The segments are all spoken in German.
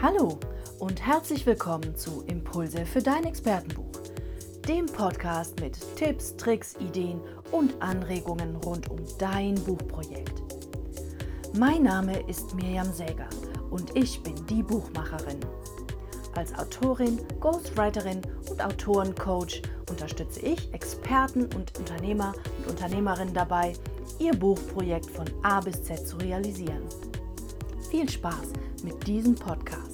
Hallo und herzlich willkommen zu Impulse für dein Expertenbuch, dem Podcast mit Tipps, Tricks, Ideen und Anregungen rund um dein Buchprojekt. Mein Name ist Mirjam Säger und ich bin die Buchmacherin. Als Autorin, Ghostwriterin und Autorencoach unterstütze ich Experten und Unternehmer und Unternehmerinnen dabei, ihr Buchprojekt von A bis Z zu realisieren. Viel Spaß mit diesem Podcast.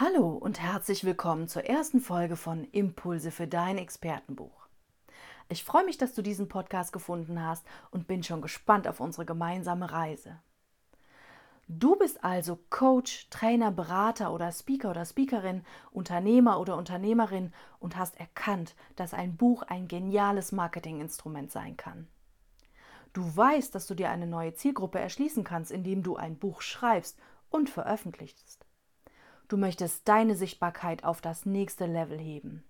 Hallo und herzlich willkommen zur ersten Folge von Impulse für dein Expertenbuch. Ich freue mich, dass du diesen Podcast gefunden hast und bin schon gespannt auf unsere gemeinsame Reise. Du bist also Coach, Trainer, Berater oder Speaker oder Speakerin, Unternehmer oder Unternehmerin und hast erkannt, dass ein Buch ein geniales Marketinginstrument sein kann. Du weißt, dass du dir eine neue Zielgruppe erschließen kannst, indem du ein Buch schreibst und veröffentlichst. Du möchtest deine Sichtbarkeit auf das nächste Level heben.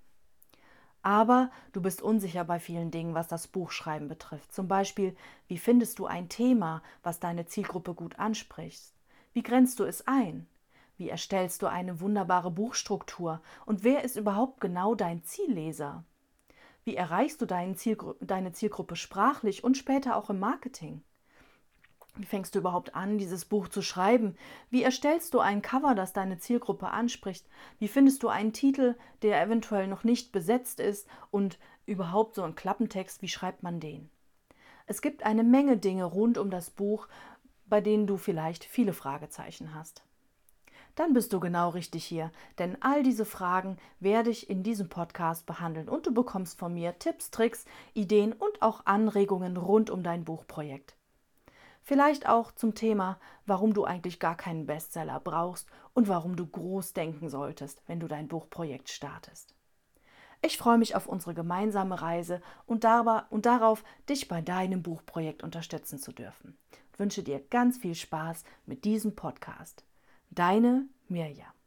Aber du bist unsicher bei vielen Dingen, was das Buchschreiben betrifft. Zum Beispiel, wie findest du ein Thema, was deine Zielgruppe gut anspricht? Wie grenzt du es ein? Wie erstellst du eine wunderbare Buchstruktur? Und wer ist überhaupt genau dein Zielleser? Wie erreichst du deine Zielgruppe sprachlich und später auch im Marketing? Wie fängst du überhaupt an, dieses Buch zu schreiben? Wie erstellst du ein Cover, das deine Zielgruppe anspricht? Wie findest du einen Titel, der eventuell noch nicht besetzt ist? Und überhaupt so ein Klappentext, wie schreibt man den? Es gibt eine Menge Dinge rund um das Buch, bei denen du vielleicht viele Fragezeichen hast. Dann bist du genau richtig hier, denn all diese Fragen werde ich in diesem Podcast behandeln und du bekommst von mir Tipps, Tricks, Ideen und auch Anregungen rund um dein Buchprojekt. Vielleicht auch zum Thema, warum du eigentlich gar keinen Bestseller brauchst und warum du groß denken solltest, wenn du dein Buchprojekt startest. Ich freue mich auf unsere gemeinsame Reise und, darauf, dich bei deinem Buchprojekt unterstützen zu dürfen. Ich wünsche dir ganz viel Spaß mit diesem Podcast. Deine Mirjam.